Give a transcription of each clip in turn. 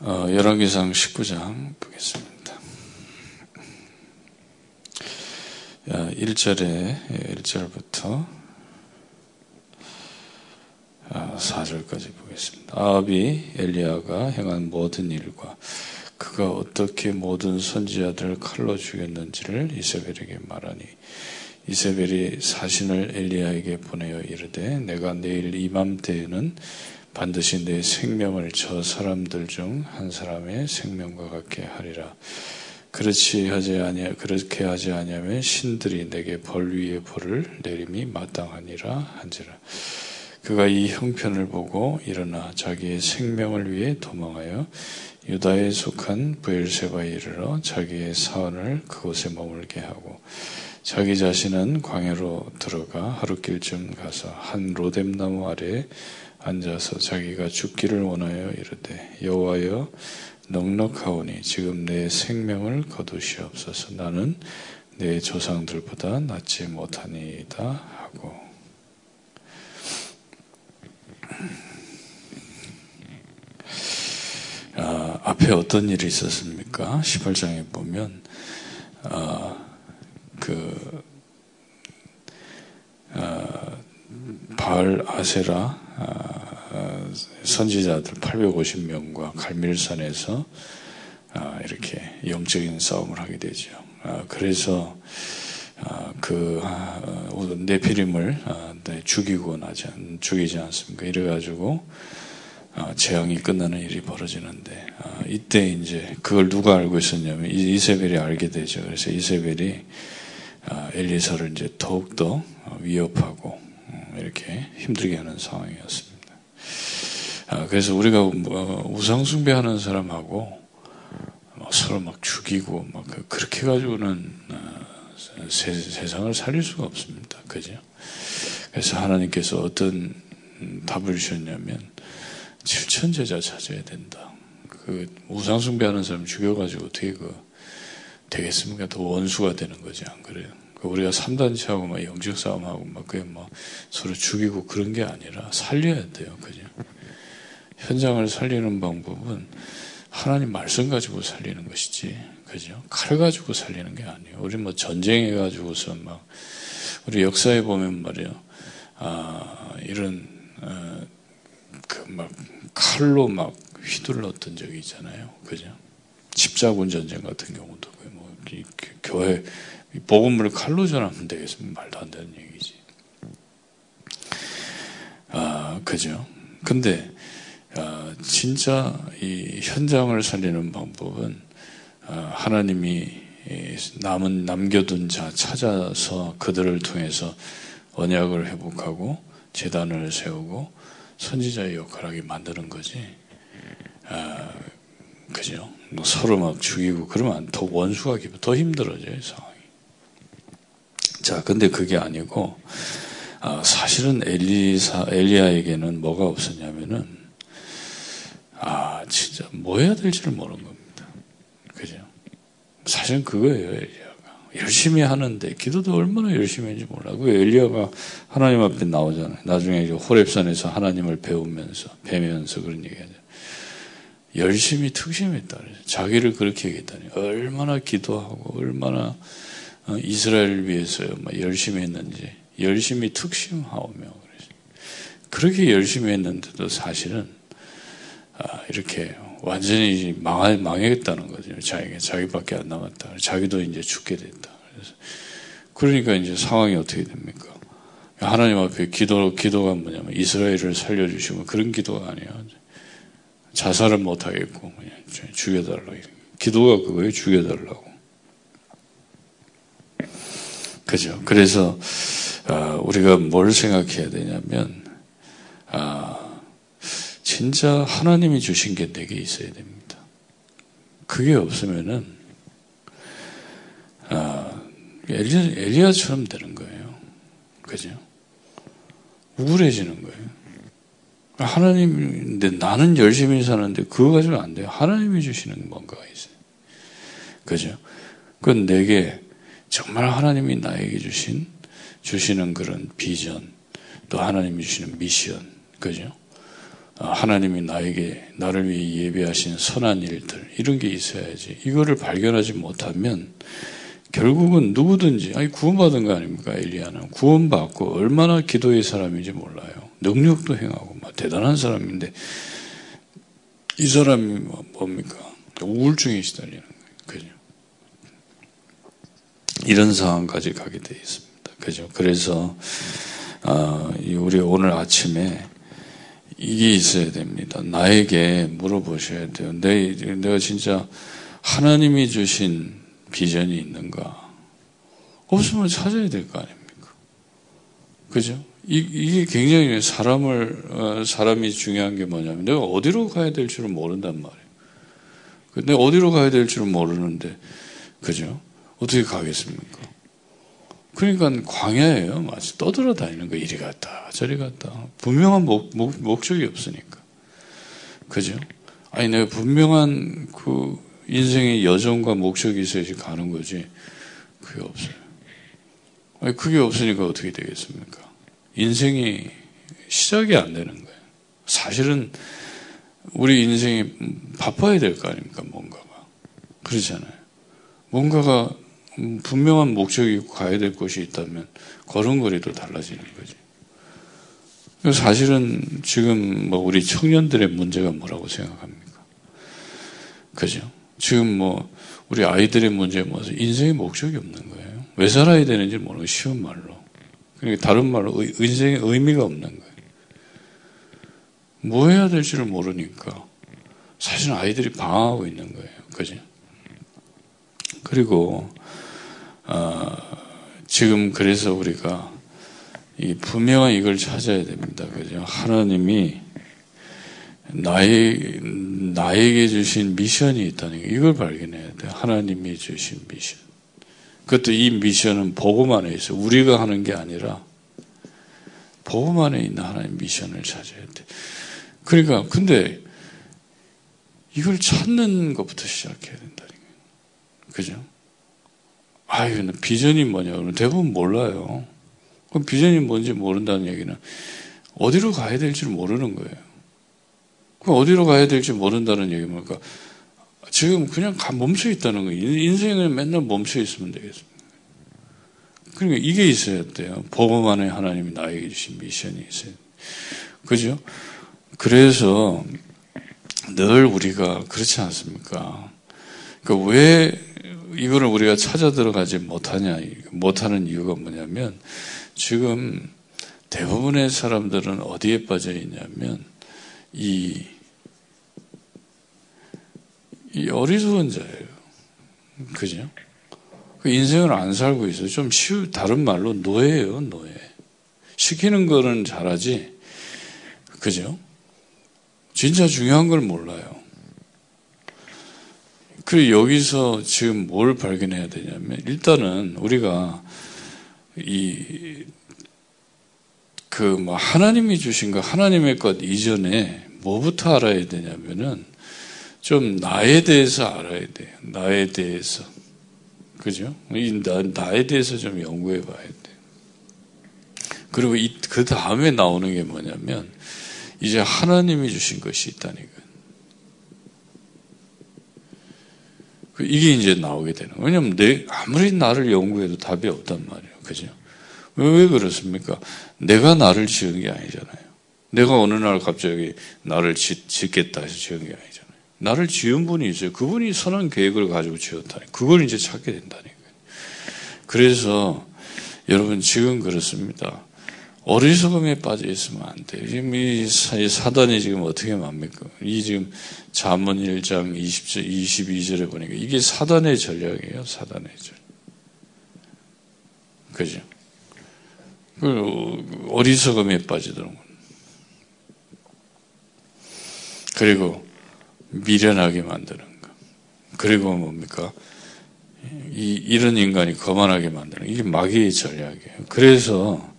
어, 열왕기상 19장 보겠습니다. 1절에 1절부터 4절까지 보겠습니다. 아합이 엘리야가 행한 모든 일과 그가 어떻게 모든 선지자들을 칼로 죽였는지를 이세벨에게 말하니 이세벨이 사신을 엘리야에게 보내어 이르되 내가 내일 이맘때에는 반드시 내 생명을 저 사람들 중 한 사람의 생명과 같게 하리라. 그렇지 하지 아니 그렇게 하지 아니하면 신들이 내게 벌 위에 벌을 내림이 마땅하니라 한지라. 그가 이 형편을 보고 일어나 자기의 생명을 위해 도망하여 유다에 속한 부엘세바에 이르러 자기의 사원을 그곳에 머물게 하고 자기 자신은 광야로 들어가 하루길쯤 가서 한 로뎀나무 아래에 앉아서 자기가 죽기를 원하여 이르되 여호와여 넉넉하오니 지금 내 생명을 거두시옵소서 나는 내 조상들보다 낫지 못하니이다 하고 아, 앞에 어떤 일이 있었습니까? 18장에 보면 아, 그 아, 바알 아세라 아, 선지자들 850명과 갈밀산에서 아, 이렇게 영적인 싸움을 하게 되죠. 아, 그래서 그 네피림을 네, 죽이고 나지 죽이지 않습니까? 이래가지고 재앙이 끝나는 일이 벌어지는데 이때 이제 그걸 누가 알고 있었냐면 이세벨이 알게 되죠. 그래서 이세벨이 엘리사를 이제 더욱더 위협하고 음, 이렇게 힘들게 하는 상황이었습니다. 아, 그래서 우리가 뭐 우상숭배하는 사람하고 서로 막 죽이고 막 그, 그렇게 가지고는 어, 세상을 살릴 수가 없습니다. 그죠? 그래서 하나님께서 어떤 답을 주셨냐면 칠천제자 찾아야 된다. 그 우상숭배하는 사람 죽여가지고 어떻게 그 되겠습니까? 더 원수가 되는 거지 안 그래요? 그 우리가 삼단체하고 막 영적 싸움하고 막 그게 막 서로 죽이고 그런 게 아니라 살려야 돼요, 그죠? 현장을 살리는 방법은 하나님 말씀 가지고 살리는 것이지, 그죠? 칼 가지고 살리는 게 아니에요. 우리 뭐 전쟁해 가지고서 막 우리 역사에 보면 말이에요. 아, 이런 어, 그 막 칼로 막 휘둘렀던 적이 있잖아요, 그죠? 십자군 전쟁 같은 경우도 뭐 교회 복음을 칼로 전하면 되겠습니까? 말도 안 되는 얘기지. 아, 그죠? 근데 아, 진짜 이 현장을 살리는 방법은 아, 하나님이 남은 남겨둔 자 찾아서 그들을 통해서 언약을 회복하고 재단을 세우고 선지자의 역할을 하게 만드는 거지. 아, 그죠? 뭐 서로 막 죽이고 그러면 더 원수가 더 힘들어져요 상황이. 자, 근데 그게 아니고 아, 사실은 엘리사 엘리야에게는 뭐가 없었냐면은 아, 진짜 뭐 해야 될지를 모르는 겁니다. 그죠? 사실은 그거예요, 엘리야가. 열심히 하는데, 기도도 얼마나 열심히 했는지 몰라. 그 엘리야가 하나님 앞에 나오잖아요. 나중에 이제 호랩산에서 하나님을 배우면서, 배면서 그런 얘기 하죠. 열심히 특심했다. 자기를 그렇게 얘기했다니. 얼마나 기도하고, 얼마나 어, 이스라엘을 위해서요, 열심히 했는지. 열심히 특심하오며. 그렇게 열심히 했는데도 사실은 아, 이렇게 완전히 망할, 망했다는 거죠. 자기가, 자기밖에 안 남았다. 자기도 이제 죽게 됐다. 그러니까 이제 상황이 어떻게 됩니까? 하나님 앞에 기도, 기도가 뭐냐면 이스라엘을 살려주시고 그런 기도가 아니에요. 자살을 못하겠고, 그냥 죽여달라고. 기도가 그거예요. 죽여달라고. 그죠. 그래서, 아, 우리가 뭘 생각해야 되냐면, 아, 진짜 하나님이 주신 게 내게 있어야 됩니다. 그게 없으면은 아, 엘리야, 처럼 되는 거예요. 그죠? 우울해지는 거예요. 하나님인데 나는 열심히 사는데 그거 가지고 안 돼요. 하나님이 주시는 뭔가가 있어요. 그죠? 그건 내게 정말 하나님이 나에게 주신 주시는 그런 비전, 또 하나님이 주시는 미션, 그죠? 하나님이 나에게 나를 위해 예배하신 선한 일들 이런 게 있어야지. 이거를 발견하지 못하면 결국은 누구든지 아니 구원받은 거 아닙니까 엘리야는 구원받고 얼마나 기도의 사람인지 몰라요. 능력도 행하고 막 대단한 사람인데 이 사람이 뭐 뭡니까 우울증에 시달리는 거예요. 그죠? 이런 상황까지 가게 되어 있습니다. 그죠? 그래서 어, 우리 오늘 아침에 이게 있어야 됩니다. 나에게 물어보셔야 돼요. 내, 내가 진짜 하나님이 주신 비전이 있는가? 없으면 찾아야 될 거 아닙니까? 그죠? 이, 게 굉장히 사람을, 어, 사람이 중요한 게 뭐냐면 내가 어디로 가야 될 줄은 모른단 말이에요. 내가 어디로 가야 될 줄은 모르는데, 그죠? 어떻게 가겠습니까? 그러니까 광야예요. 마치 떠돌아다니는 거 이리 갔다 저리 갔다. 분명한 목, 목, 목적이 없으니까. 그죠? 아니 내가 분명한 그 인생의 여정과 목적이 있어야지 가는 거지. 그게 없어요. 아니 그게 없으니까 어떻게 되겠습니까? 인생이 시작이 안 되는 거예요. 사실은 우리 인생이 바빠야 될 거 아닙니까? 뭔가가. 그렇잖아요. 뭔가가 음, 분명한 목적이 있고 가야 될 곳이 있다면 걸음걸이도 달라지는 거지. 사실은 지금 뭐 우리 청년들의 문제가 뭐라고 생각합니까? 그죠? 지금 뭐 우리 아이들의 문제 뭐서 인생의 목적이 없는 거예요. 왜 살아야 되는지 모르고 쉬운 말로. 그러니까 다른 말로 인생의 의미가 없는 거예요. 뭐 해야 될지를 모르니까 사실은 아이들이 방황하고 있는 거예요. 그죠? 그리고 어, 지금 그래서 우리가 이 분명한 이걸 찾아야 됩니다. 그죠? 하나님이 나의, 나에게 주신 미션이 있다는 거. 이걸 발견해야 돼. 하나님이 주신 미션. 그것도 이 미션은 복음 안에 있어. 우리가 하는 게 아니라 복음 안에 있는 하나님 미션을 찾아야 돼. 그러니까, 근데 이걸 찾는 것부터 시작해야 거예요. 그죠? 아유, 비전이 뭐냐? 대부분 몰라요. 그럼 비전이 뭔지 모른다는 얘기는 어디로 가야 될지 모르는 거예요. 그럼 어디로 가야 될지 모른다는 얘기 뭡니까? 지금 그냥 멈춰 있다는 거예요. 인생을 맨날 멈춰 있으면 되겠습니다. 그러니까 이게 있어야 돼요. 복음 안에 하나님이 나에게 주신 미션이 있어요. 그죠? 그래서 늘 우리가 그렇지 않습니까? 그러니까 왜 이거를 우리가 찾아 들어가지 못하냐, 못하는 이유가 뭐냐면, 지금 대부분의 사람들은 어디에 빠져 있냐면, 이, 이 어리석은 자예요. 그죠? 그 인생을 안 살고 있어요. 좀 쉬우, 다른 말로 노예예요, 노예. 시키는 거는 잘하지. 그죠? 진짜 중요한 걸 몰라요. 그리고 여기서 지금 뭘 발견해야 되냐면 일단은 우리가 이 그 뭐 하나님이 주신 거 하나님의 것 이전에 뭐부터 알아야 되냐면은 좀 나에 대해서 알아야 돼요. 나에 대해서 그죠? 이 나, 나에 대해서 좀 연구해 봐야 돼. 그리고 이, 그 다음에 나오는 게 뭐냐면 이제 하나님이 주신 것이 있다니까. 그 이게 이제 나오게 되는 거예요. 왜냐면 내, 아무리 나를 연구해도 답이 없단 말이에요. 그죠? 왜, 왜 그렇습니까? 내가 나를 지은 게 아니잖아요. 내가 어느 날 갑자기 나를 짓, 짓겠다 해서 지은 게 아니잖아요. 나를 지은 분이 있어요. 그분이 선한 계획을 가지고 지었다니. 그걸 이제 찾게 된다니까요. 그래서 여러분 지금 그렇습니다. 어리석음에 빠져 있으면 안 돼요. 지금 이 사단이 지금 어떻게 맙니까? 이 지금 잠언 1장 20절, 22절에 보니까 이게 사단의 전략이에요. 사단의 전략. 그죠? 그 어리석음에 빠지도록. 그리고 미련하게 만드는 거. 그리고 뭡니까? 이, 이런 인간이 거만하게 만드는 이게 마귀의 전략이에요. 그래서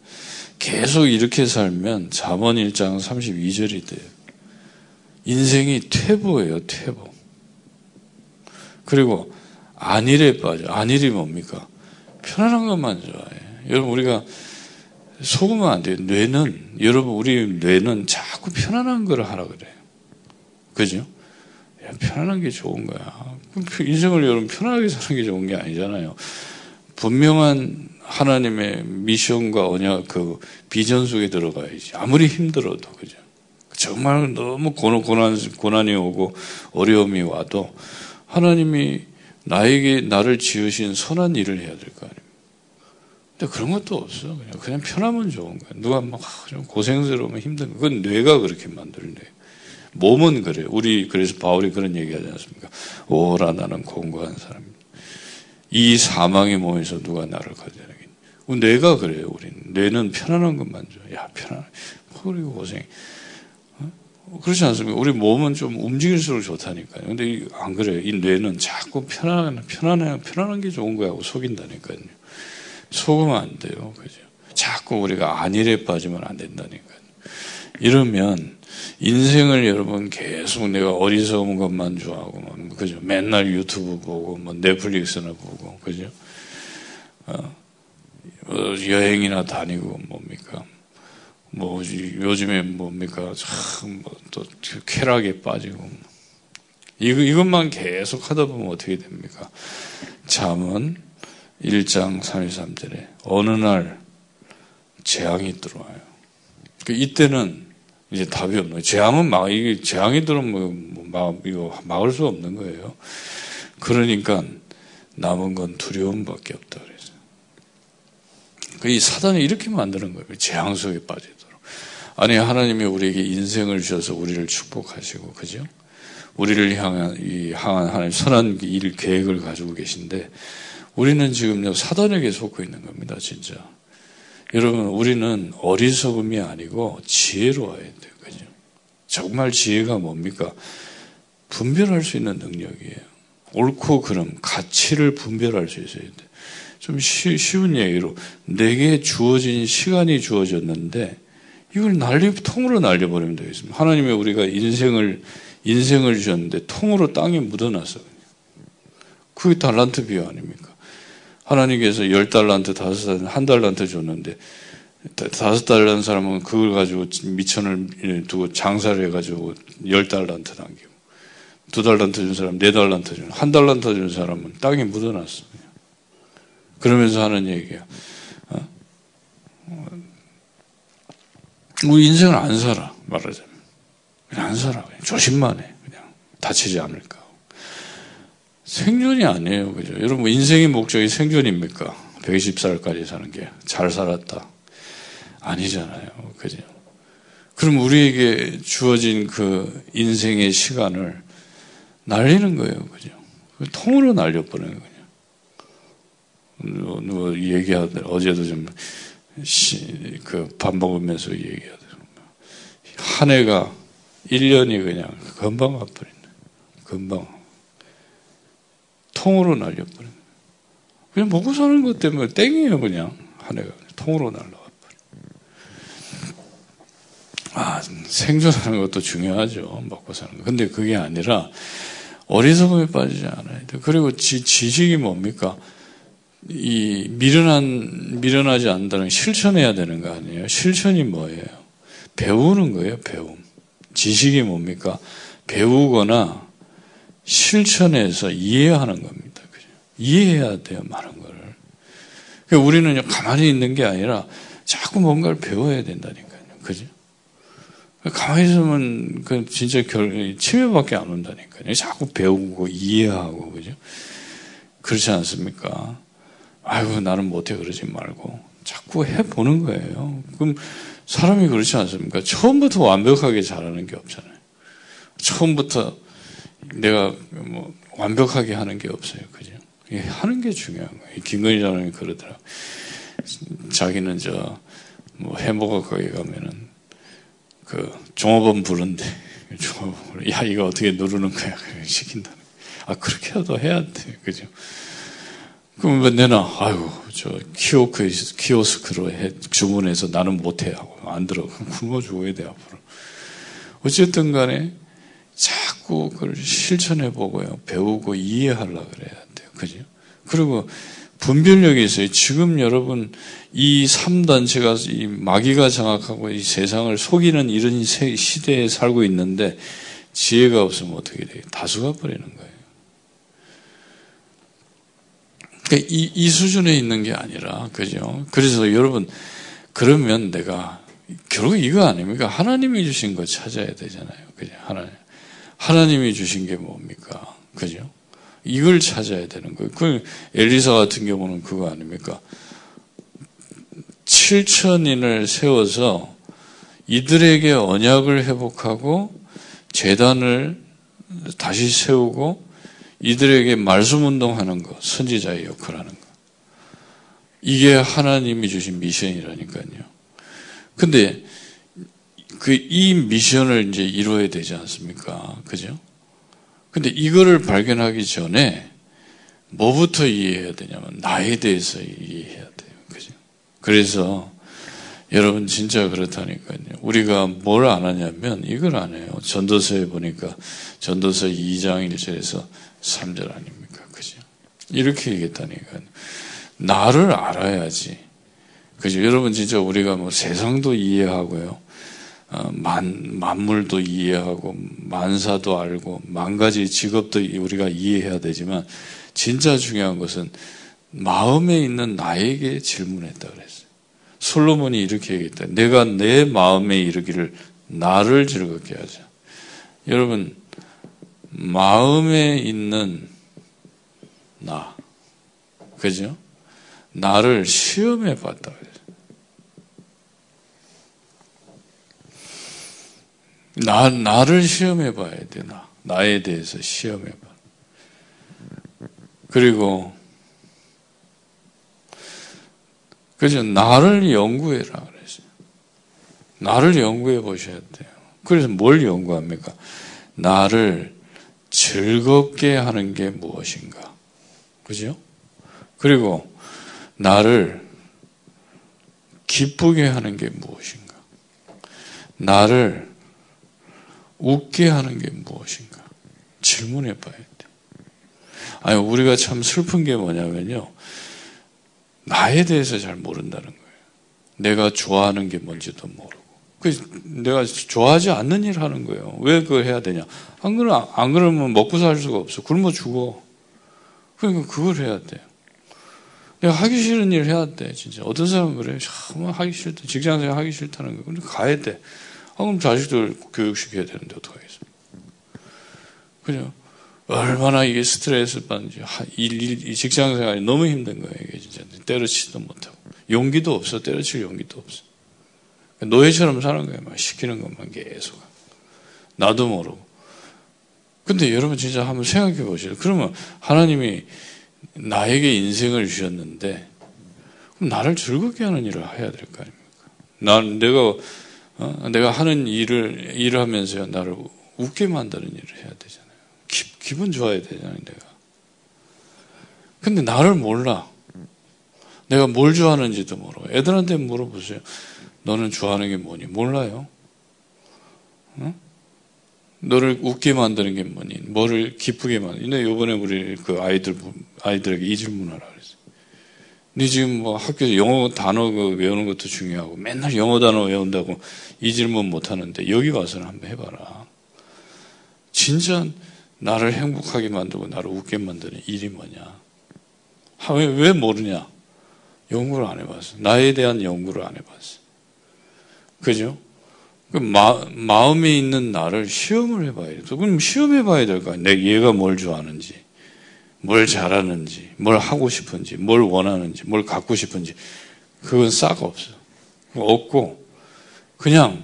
계속 이렇게 살면 잠언 1장 32절이 돼요. 인생이 퇴보예요, 퇴보. 그리고 안일에 빠져. 안일이 뭡니까? 편안한 것만 좋아해. 여러분 우리가 속으면 안 돼요. 뇌는, 여러분, 우리 뇌는 자꾸 편안한 걸 하라 그래요. 그죠? 야, 편안한 게 좋은 거야. 인생을 여러분 편안하게 사는 게 좋은 게 아니잖아요. 분명한 하나님의 미션과 언약, 그 비전 속에 들어가야지. 아무리 힘들어도, 그죠? 정말 너무 고난, 고난이 오고 어려움이 와도 하나님이 나에게 나를 지으신 선한 일을 해야 될 거 아닙니까? 근데 그런 것도 없어. 그냥, 그냥 편하면 좋은 거야. 누가 막 고생스러우면 힘든 거. 그건 뇌가 그렇게 거예요. 몸은 그래요. 우리, 그래서 바울이 그런 얘기 하지 않습니까? 오라 나는 공고한 사람입니다. 이 사망의 몸에서 누가 나를 가져야겠니? 뇌가 그래요, 우리는. 뇌는 편안한 것만 줘. 야, 편안. 그리고 고생. 어? 그렇지 않습니까? 우리 몸은 좀 움직일수록 좋다니까요. 근데 안 그래요. 이 뇌는 자꾸 편안한, 편안한, 편안한 게 좋은 거야 속인다니까요. 속으면 안 돼요. 그죠? 자꾸 우리가 안일에 빠지면 안 된다니까요. 이러면 인생을 여러분 계속 내가 어리석은 것만 좋아하고, 뭐, 그죠? 맨날 유튜브 보고, 뭐 넷플릭스나 보고, 그죠? 어, 어 여행이나 다니고, 뭡니까? 뭐, 요즘에 뭡니까? 참, 뭐, 또, 쾌락에 빠지고. 이거, 이것만 계속 하다 보면 어떻게 됩니까? 잠은 1장 33절에 어느 날 재앙이 들어와요. 그 이때는 이제 답이 없는 거예요. 재앙은 막, 이게 재앙이 들어오면 뭐, 막, 이거 막을 수 없는 거예요. 그러니까 남은 건 두려움밖에 없다 그래서. 그이 사단이 이렇게 만드는 거예요. 재앙 속에 빠지도록. 아니, 하나님이 우리에게 인생을 주셔서 우리를 축복하시고, 그죠? 우리를 향한, 이, 향한 하나님 선한 일 계획을 가지고 계신데, 우리는 지금 사단에게 속고 있는 겁니다, 진짜. 여러분, 우리는 어리석음이 아니고 지혜로워야 돼요. 그죠? 정말 지혜가 뭡니까? 분별할 수 있는 능력이에요. 옳고 그름, 가치를 분별할 수 있어야 돼. 좀 쉬, 쉬운 얘기로, 내게 주어진 시간이 주어졌는데, 이걸 날리, 통으로 날려버리면 되겠습니다. 하나님의 우리가 인생을, 인생을 주셨는데, 통으로 땅에 묻어놨어요. 그게 달란트 비유 아닙니까? 하나님께서 열 달란트, 다섯 달란트, 한 달란트 줬는데 다섯 달란트 사람은 그걸 가지고 미천을 두고 장사를 해가지고 열 달란트 남기고 두 달란트 준 사람, 네 달란트 준, 한 달란트 준 사람은 땅에 묻어놨어. 그러면서 하는 얘기야. 어? 우리 인생을 안 살아, 말하자면. 그냥 안 살아. 그냥 조심만 해. 그냥 다치지 않을까. 생존이 아니에요. 그죠? 여러분, 인생의 목적이 생존입니까? 120살까지 사는 게 잘 살았다. 아니잖아요. 그죠? 그럼 우리에게 주어진 그 인생의 시간을 날리는 거예요. 그죠? 통으로 날려버리는 거예요. 누가 얘기하더 어제도 좀, 그, 밥 먹으면서 얘기하더라고요. 한 해가 1년이 그냥 금방 가버린다. 금방. 통으로 날려버린 그냥 먹고 사는 것 때문에 땡이에요, 그냥. 한 해가. 통으로 날라와 버려. 아, 생존하는 것도 중요하죠. 먹고 사는 거. 근데 그게 아니라, 어리석음에 빠지지 않아야 돼. 그리고 지, 지식이 뭡니까? 이, 미련한, 미련하지 않다는 실천해야 되는 거 아니에요? 실천이 뭐예요? 배우는 거예요, 배움. 지식이 뭡니까? 배우거나 실천해서 이해하는 겁니다. 그죠? 이해해야 돼요, 많은 거를. 그러니까 우리는 가만히 있는 게 아니라 자꾸 뭔가를 배워야 된다니까요. 그죠? 가만히 있으면 그 진짜 결, 치매밖에 안 온다니까요. 자꾸 배우고 이해하고, 그죠? 그렇지 않습니까? 아이고, 나는 못해 그러지 말고. 자꾸 해보는 거예요. 그럼 사람이 그렇지 않습니까? 처음부터 완벽하게 잘하는 게 없잖아요. 처음부터 내가 뭐 완벽하게 하는 게 없어요. 그죠? 하는 게 중요한 거예요. 김건희 장관이 그러더라. 자기는 저, 뭐 햄버거 가게 가면은 그 종업원 부른데, 종업원, 야, 이거 어떻게 누르는 거야? 시킨다. 아, 그렇게라도 해야 돼. 그죠? 그럼 왜 내놔? 아이고, 저 키오크, 키오스크로 해, 주문해서 나는 못해 하고 안 들어. 굶어 죽어야 돼, 앞으로. 어쨌든 간에 자 꾸 그걸 실천해 보고요. 배우고 이해하려고 그래야 돼요. 그죠? 그리고 분별력이 있어요. 지금 여러분 이 3단체가 이 마귀가 장악하고 이 세상을 속이는 이런 시대에 살고 있는데 지혜가 없으면 어떻게 돼요? 다수가 버리는 거예요. 그러니까 이, 이 수준에 있는 게 아니라, 그죠? 그래서 여러분, 그러면 내가, 결국 이거 아닙니까? 하나님이 주신 거 찾아야 되잖아요. 그죠? 하나님. 하나님이 주신 게 뭡니까? 그죠? 이걸 찾아야 되는 거예요. 그 엘리사 같은 경우는 그거 아닙니까? 7천인을 세워서 이들에게 언약을 회복하고 재단을 다시 세우고 이들에게 말씀 운동하는 거, 선지자의 역할을 하는 거. 이게 하나님이 주신 미션이라니까요. 근데 그 이 미션을 이제 이루어야 되지 않습니까? 그죠? 근데 이거를 발견하기 전에 뭐부터 이해해야 되냐면 나에 대해서 이해해야 돼요. 그죠? 그래서 여러분 진짜 그렇다니까요. 우리가 뭘 안 하냐면 이걸 안 해요. 전도서에 보니까 전도서 2장 1절에서 3절 아닙니까? 그죠? 이렇게 얘기했다니까요. 나를 알아야지. 그죠? 여러분 진짜 우리가 뭐 세상도 이해하고요. 어, 만, 만물도 이해하고 만사도 알고 만 가지 직업도 우리가 이해해야 되지만 진짜 중요한 것은 마음에 있는 나에게 질문했다 그랬어요. 솔로몬이 이렇게 얘기했다. 내가 내 마음에 이르기를 나를 즐겁게 하자. 여러분 마음에 있는 나 그죠? 나를 시험해 봤다 그랬어요. 나, 나를 시험해 봐야 돼, 나. 나에 대해서 시험해 봐. 그리고, 그래서 나를 연구해라 그랬어요. 나를 연구해 보셔야 돼요. 그래서 뭘 연구합니까? 나를 즐겁게 하는 게 무엇인가? 그죠? 그리고 나를 기쁘게 하는 게 무엇인가? 나를 웃게 하는 게 무엇인가? 질문해 봐야 돼. 아니, 우리가 참 슬픈 게 뭐냐면요. 나에 대해서 잘 모른다는 거예요. 내가 좋아하는 게 뭔지도 모르고. 그 내가 좋아하지 않는 일을 하는 거예요. 왜 그걸 해야 되냐? 안 그러면, 안 그러면 먹고 살 수가 없어. 굶어 죽어. 그러니까 그걸 해야 돼요. 내가 하기 싫은 일을 해야 돼, 진짜. 어떤 사람은 그래요. 정말 하기 싫다. 직장생활 하기 싫다는 거. 근데 가야 돼. 아, 그럼 자식들 교육시켜야 되는데 어떡하겠어. 그죠? 얼마나 이게 스트레스 받는지. 일, 일, 이 직장 생활이 너무 힘든 거예요, 이게 진짜. 때려치지도 못하고. 용기도 없어, 때려칠 용기도 없어. 노예처럼 사는 거예요, 막 시키는 것만 계속. 나도 모르고. 근데 여러분 진짜 한번 생각해 보시죠. 그러면 하나님이 나에게 인생을 주셨는데, 그럼 나를 즐겁게 하는 일을 해야 될 거 아닙니까? 난 내가 어? 내가 하는 일을 일을 하면서 나를 웃게 만드는 일을 해야 되잖아요. 기, 분 좋아야 되잖아요, 내가. 근데 나를 몰라. 내가 뭘 좋아하는지도 모르고. 애들한테 물어보세요. 너는 좋아하는 게 뭐니? 몰라요. 어? 너를 웃게 만드는 게 뭐니? 뭐를 기쁘게 만드니? 근데 요번에 우리 그 아이들, 아이들에게 이 질문하라 네 지금 뭐 학교에서 영어 단어 그 외우는 것도 중요하고 맨날 영어 단어 외운다고 이 질문 못 하는데 여기 와서는 한번 해봐라. 진짜 나를 행복하게 만들고 나를 웃게 만드는 일이 뭐냐? 왜, 왜 모르냐? 연구를 안 해봤어. 나에 대한 연구를 안 해봤어. 그죠? 그 마, 마음에 있는 나를 시험을 해봐야 돼. 그럼 시험해봐야 될 거 아니야. 내 얘가 뭘 좋아하는지. 뭘 잘하는지, 뭘 하고 싶은지, 뭘 원하는지, 뭘 갖고 싶은지, 그건 싹 없어. 없고, 그냥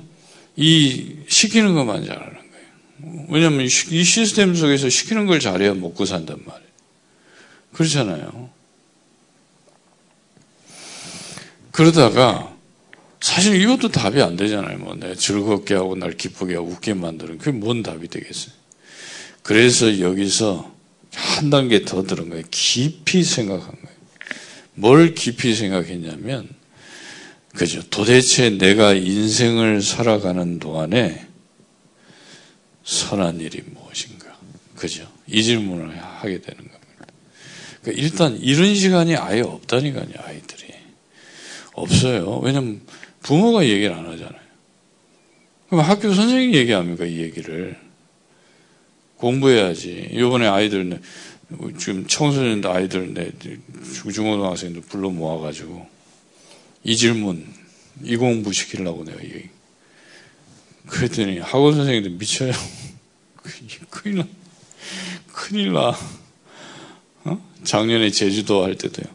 이 시키는 것만 잘하는 거예요. 왜냐하면 이 시스템 속에서 시키는 걸 잘해야 먹고 산단 말이에요. 그렇잖아요. 그러다가 사실 이것도 답이 안 되잖아요. 뭐 내가 즐겁게 하고 날 기쁘게 하고 웃게 만드는 그게 뭔 답이 되겠어요. 그래서 여기서 한 단계 더 들은 거예요. 깊이 생각한 거예요. 뭘 깊이 생각했냐면, 그죠. 도대체 내가 인생을 살아가는 동안에 선한 일이 무엇인가. 그죠. 이 질문을 하게 되는 겁니다. 그러니까 일단 이런 시간이 아예 없다니까요, 아이들이. 없어요. 왜냐면 부모가 얘기를 안 하잖아요. 그럼 학교 선생님이 얘기합니까, 이 얘기를. 공부해야지. 요번에 아이들, 지금 청소년 아이들, 내 중고등학생들 불러 모아가지고, 이 질문, 이 공부 시키려고 내가 얘기. 그랬더니 학원 선생님들 미쳐요. 큰일 나. 큰일 나. 어? 작년에 제주도 할 때도요.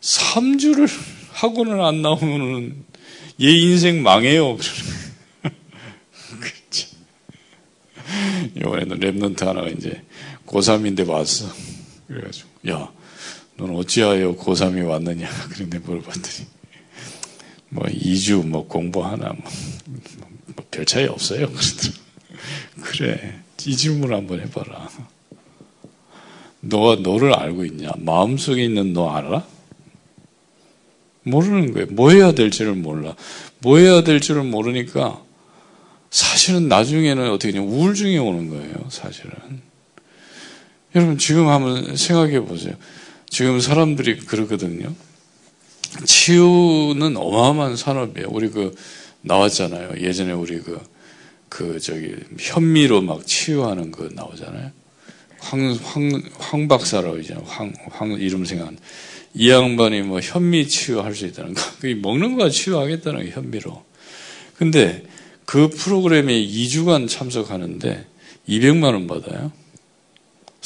3주를 학원을 안 나오면은 얘 인생 망해요. 그렇죠. 이번에는 랩런트 하나가 이제 고3인데 왔어. 그래가지고, 야, 넌 어찌하여 고3이 왔느냐. 그런데 물어봤더니, 뭐, 2주 뭐 공부하나, 뭐, 별 차이 없어요. 그래. 이 질문 을 한번 해봐라. 너가 너를 알고 있냐? 마음속에 있는 너 알아? 모르는 거예요. 뭐 해야 될지를 몰라. 뭐 해야 될지를 모르니까 사실은 나중에는 어떻게 냐 우울증이 오는 거예요. 사실은. 여러분 지금 한번 생각해 보세요. 지금 사람들이 그러거든요. 치유는 어마어마한 산업이에요. 우리 그 나왔잖아요. 예전에 우리 그, 그, 저기, 현미로 막 치유하는 거 나오잖아요. 황, 황, 황 박사라고 이제 황, 황 이름 생각 안. 이 양반이 뭐 현미 치유할 수 있다는 거. 그 먹는 거 치유하겠다는 거, 현미로. 근데 그 프로그램에 2주간 참석하는데 200만 원 받아요.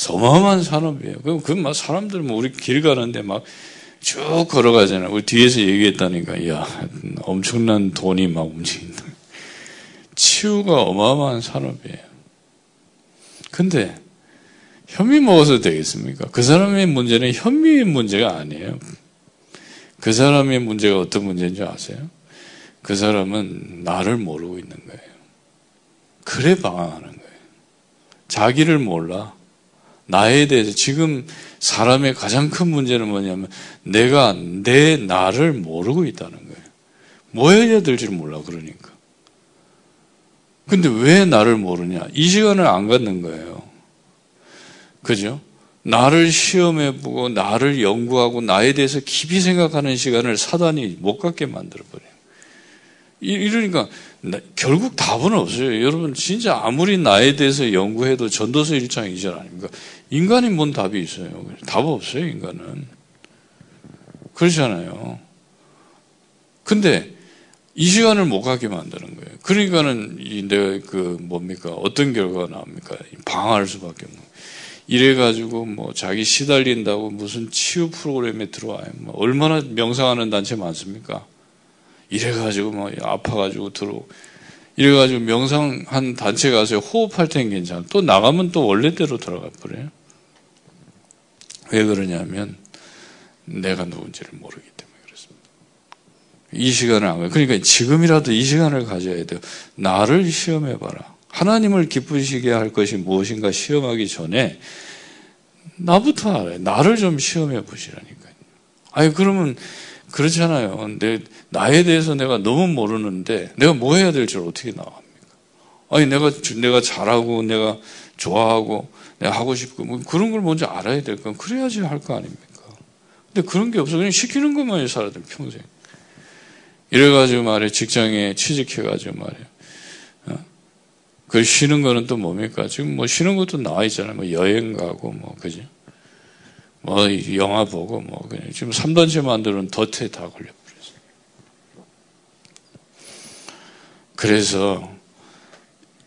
어마어마한 산업이에요. 그럼 그 막 사람들 뭐 우리 길 가는데 막 쭉 걸어가잖아요. 우리 뒤에서 얘기했다니까, 야, 엄청난 돈이 막 움직인다. 치유가 어마어마한 산업이에요. 근데, 현미 먹어서 되겠습니까? 그 사람의 문제는 현미의 문제가 아니에요. 그 사람의 문제가 어떤 문제인지 아세요? 그 사람은 나를 모르고 있는 거예요. 그래 방황하는 거예요. 자기를 몰라. 나에 대해서 지금 사람의 가장 큰 문제는 뭐냐면 내가 내 나를 모르고 있다는 거예요. 뭐 해야 될지를 몰라 그러니까. 근데 왜 나를 모르냐? 이 시간을 안 갖는 거예요. 그죠? 나를 시험해 보고 나를 연구하고 나에 대해서 깊이 생각하는 시간을 사단이 못 갖게 만들어 버려요. 이러니까 결국 답은 없어요. 여러분 진짜 아무리 나에 대해서 연구해도 전도서 1장 2절 아닙니까? 인간이 뭔 답이 있어요? 답 없어요, 인간은. 그렇잖아요. 근데 이 시간을 못 가게 만드는 거예요. 그러니까는 이 내가 그 뭡니까? 어떤 결과가 나옵니까? 방할 수밖에 없는. 이래가지고 뭐 자기 시달린다고 무슨 치유 프로그램에 들어와요. 뭐 얼마나 명상하는 단체 많습니까? 이래가지고 뭐 아파가지고 들어 이래가지고 명상 한 단체 가서 호흡할 땐 괜찮아. 또 나가면 또 원래대로 들어가 버려요. 왜 그러냐면 내가 누군지를 모르기 때문에 그렇습니다. 이 시간을 안 가요. 그러니까 지금이라도 이 시간을 가져야 돼요. 나를 시험해봐라. 하나님을 기쁘시게 할 것이 무엇인가 시험하기 전에 나부터 알아요. 나를 좀 시험해 보시라니까요. 아니 그러면 그렇잖아요. 내, 나에 대해서 내가 너무 모르는데 내가 뭐 해야 될지 어떻게 나갑니까? 아니 내가 내가 잘하고 내가 좋아하고 내가 하고 싶고 뭐 그런 걸 먼저 알아야 될 건 그래야지 할 거 아닙니까? 근데 그런 게 없어 그냥 시키는 것만 살아야 돼 평생. 이래가지고 말이야 직장에 취직해가지고 말이야. 어? 그 쉬는 거는 또 뭡니까? 지금 뭐 쉬는 것도 나와 있잖아요. 뭐 여행 가고 뭐 그죠? 뭐 영화 보고 뭐 그냥 지금 3단체 만드는 덫에 다 걸려버렸어요. 그래서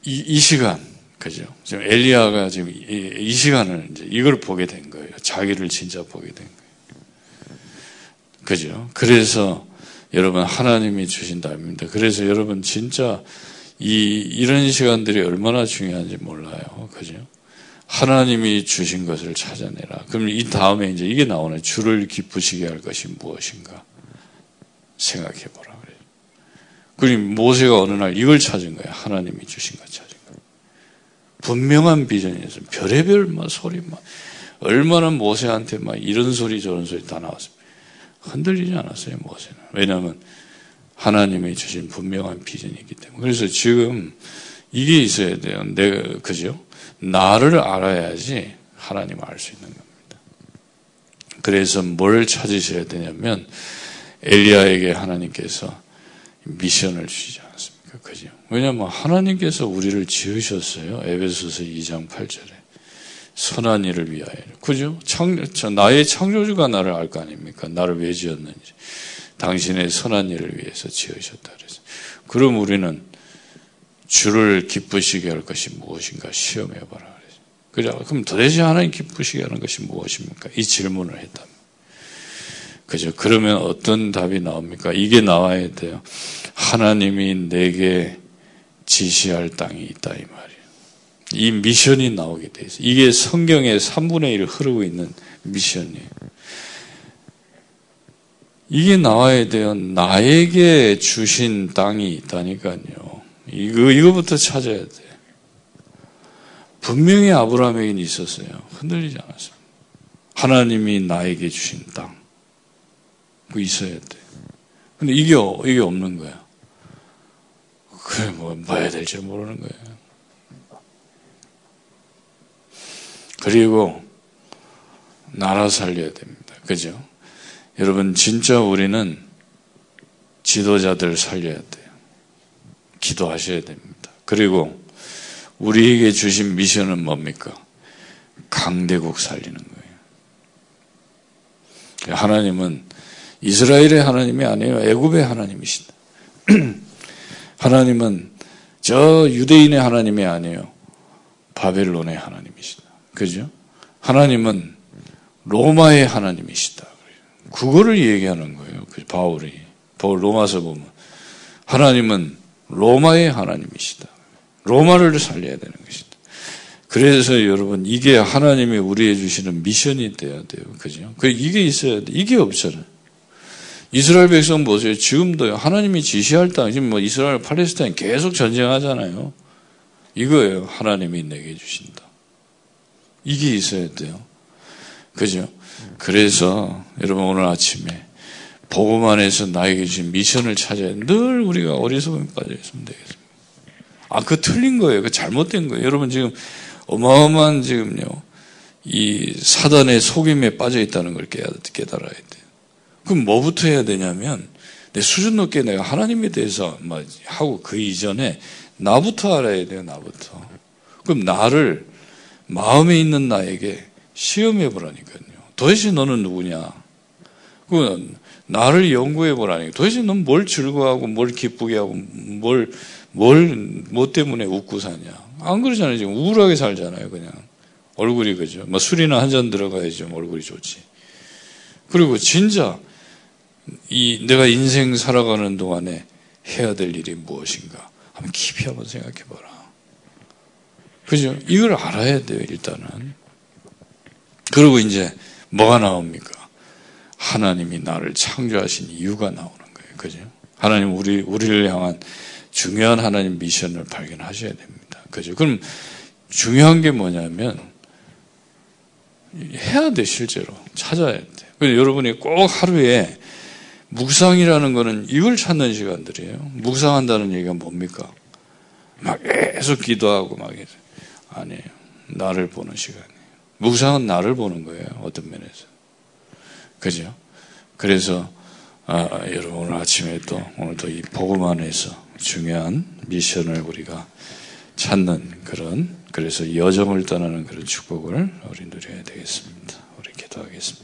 이, 이 시간 그죠? 지금 엘리야가 지금 이, 이, 시간을 이제 이걸 보게 된 거예요. 자기를 진짜 보게 된 거예요. 그죠? 그래서 여러분 하나님이 주신 답입니다. 그래서 여러분 진짜 이 이런 시간들이 얼마나 중요한지 몰라요. 그죠? 하나님이 주신 것을 찾아내라. 그럼 이 다음에 이제 이게 나오네. 주를 기쁘시게 할 것이 무엇인가? 생각해 보라. 그리고 모세가 어느 날 이걸 찾은 거예요. 하나님이 주신 것 찾은 거예요. 분명한 비전이었어 별의별 막 소리 막 얼마나 모세한테 막 이런 소리 저런 소리 다 나왔습니다. 흔들리지 않았어요, 모세는. 왜냐하면 하나님이 주신 분명한 비전이 있기 때문에. 그래서 지금 이게 있어야 돼요. 내가, 그죠? 나를 알아야지 하나님을 알 수 있는 겁니다. 그래서 뭘 찾으셔야 되냐면 엘리야에게 하나님께서 미션을 주시지 않습니까? 그죠? 왜냐하면 하나님께서 우리를 지으셨어요. 에베소서 2장 8절에. 선한 일을 위하여. 그죠? 창, 나의 창조주가 나를 알 거 아닙니까? 나를 왜 지었는지. 당신의 선한 일을 위해서 지으셨다 그래서. 그럼 우리는 주를 기쁘시게 할 것이 무엇인가 시험해 봐라. 그죠? 그럼 도대체 하나님 기쁘시게 하는 것이 무엇입니까? 이 질문을 했다. 그죠? 그러면 어떤 답이 나옵니까? 이게 나와야 돼요. 하나님이 내게 지시할 땅이 있다 이 말이에요. 이 미션이 나오게 돼 있어요. 이게 성경의 3분의 1 흐르고 있는 미션이에요. 이게 나와야 돼요. 나에게 주신 땅이 있다니까요. 이거, 이거부터 찾아야 돼. 분명히 아브라함에게는 있었어요. 흔들리지 않았어요. 하나님이 나에게 주신 땅. 그 있어야 돼. 근데 이게, 이게 없는 거야. 그래, 뭐, 뭐 해야 될지 모르는 거예요. 그리고, 나라 살려야 됩니다. 그죠? 여러분, 진짜 우리는 지도자들 살려야 돼요. 기도하셔야 됩니다. 그리고, 우리에게 주신 미션은 뭡니까? 강대국 살리는 거예요. 하나님은 이스라엘의 하나님이 아니에요. 애굽의 하나님이시다. 하나님은 저 유대인의 하나님이 아니에요. 바벨론의 하나님이시다. 그죠? 하나님은 로마의 하나님이시다. 그거를 얘기하는 거예요. 그 바울이. 바울 로마서 보면 하나님은 로마의 하나님이시다. 로마를 살려야 되는 것이다. 그래서 여러분 이게 하나님이 우리에 주시는 미션이 돼야 돼요. 그죠? 그 이게 있어야 돼. 이게 없잖아요. 이스라엘 백성 보세요. 지금도 하나님이 지시할 땅, 지금 뭐 이스라엘, 팔레스타인 계속 전쟁하잖아요. 이거예요. 하나님이 내게 주신다. 이게 있어야 돼요. 그죠? 그래서 여러분 오늘 아침에 복음 안에서 나에게 주신 미션을 찾아야 늘 우리가 어리석음에 빠져 있으면 되겠습니다. 아, 그 틀린 거예요. 그 잘못된 거예요. 여러분 지금 어마어마한 지금요, 이 사단의 속임에 빠져 있다는 걸 깨달아야 돼요. 그럼 뭐부터 해야 되냐면 내 수준 높게 내가 하나님에 대해서 뭐 하고 그 이전에 나부터 알아야 돼요. 나부터. 그럼 나를 마음에 있는 나에게 시험해 보라니까요. 도대체 너는 누구냐? 그 나를 연구해 보라니까. 도대체 넌 뭘 즐거워하고 뭘 기쁘게 하고 뭘 뭘, 뭐 때문에 웃고 사냐. 안 그러잖아요. 지금 우울하게 살잖아요. 그냥. 얼굴이 그죠. 뭐 술이나 한 잔 들어가야지 얼굴이 좋지. 그리고 진짜 이 내가 인생 살아가는 동안에 해야 될 일이 무엇인가 한번 깊이 한번 생각해 봐라. 그죠? 이걸 알아야 돼요, 일단은. 그리고 이제 뭐가 나옵니까? 하나님이 나를 창조하신 이유가 나오는 거예요. 그죠? 하나님 우리 우리를 향한 중요한 하나님 미션을 발견하셔야 됩니다. 그죠? 그럼 중요한 게 뭐냐면 해야 돼 실제로 찾아야 돼. 그래서 여러분이 꼭 하루에 묵상이라는 거는 이걸 찾는 시간들이에요. 묵상한다는 얘기가 뭡니까? 막 계속 기도하고 막 아니에요. 나를 보는 시간이에요. 묵상은 나를 보는 거예요. 어떤 면에서. 그죠? 그래서 아, 여러분 오늘 아침에 또 오늘도 이 복음 안에서 중요한 미션을 우리가 찾는 그런 그래서 여정을 떠나는 그런 축복을 우리 누려야 되겠습니다. 우리 기도하겠습니다.